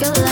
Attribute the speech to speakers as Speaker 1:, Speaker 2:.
Speaker 1: your like.